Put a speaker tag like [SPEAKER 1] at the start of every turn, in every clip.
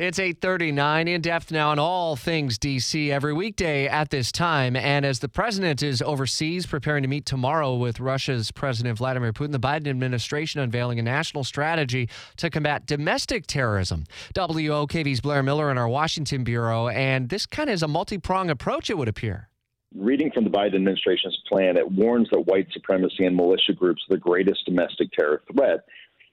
[SPEAKER 1] It's 8:39 in depth now on all things DC every weekday at this time and as the president is overseas preparing to meet tomorrow with Russia's President Vladimir Putin the Biden administration unveiling a national strategy to combat domestic terrorism. WOKV's Blair Miller in our Washington bureau and this kind of is a multi-pronged approach it would appear.
[SPEAKER 2] Reading from the Biden administration's plan, it warns that white supremacy and militia groups are the greatest domestic terror threat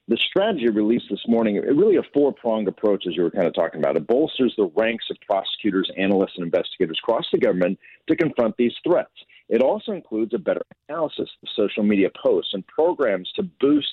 [SPEAKER 2] the strategy released this morning, really a four pronged approach, as you were kind of talking about. It bolsters the ranks of prosecutors, analysts, and investigators across the government to confront these threats. It also includes a better analysis of social media posts and programs to boost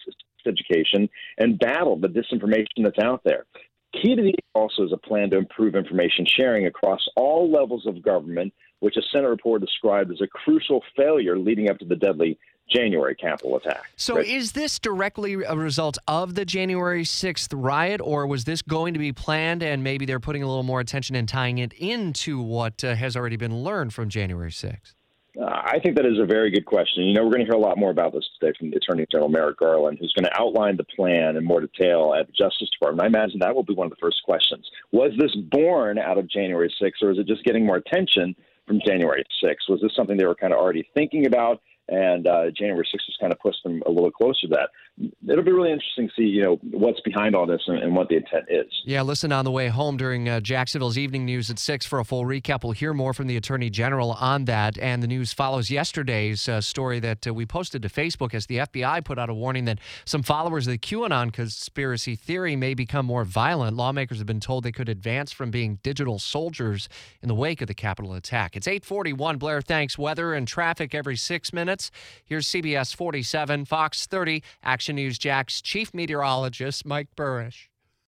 [SPEAKER 2] education and battle the disinformation that's out there. Key to these also is a plan to improve information sharing across all levels of government, which a Senate report described as a crucial failure leading up to the deadly January Capitol attack.
[SPEAKER 1] So, right? is this directly a result of the January 6th riot, or was this going to be planned and maybe they're putting a little more attention and tying it into what uh, has already been learned from January 6th?
[SPEAKER 2] Uh, I think that is a very good question. You know, we're going to hear a lot more about this today from the Attorney General Merrick Garland, who's going to outline the plan in more detail at the Justice Department. I imagine that will be one of the first questions. Was this born out of January 6th, or is it just getting more attention from January 6th? Was this something they were kind of already thinking about? And uh, January 6th has kind of pushed them a little closer to that. It'll be really interesting to see, you know, what's behind all this and, and what the intent is.
[SPEAKER 1] Yeah, listen on the way home during uh, Jacksonville's evening news at six for a full recap. We'll hear more from the Attorney General on that, and the news follows yesterday's uh, story that uh, we posted to Facebook as the FBI put out a warning that some followers of the QAnon conspiracy theory may become more violent. Lawmakers have been told they could advance from being digital soldiers in the wake of the Capitol attack. It's 8:41. Blair, thanks. Weather and traffic every six minutes minutes. Here's CBS 47, Fox 30, Action News Jax chief meteorologist Mike Buresh.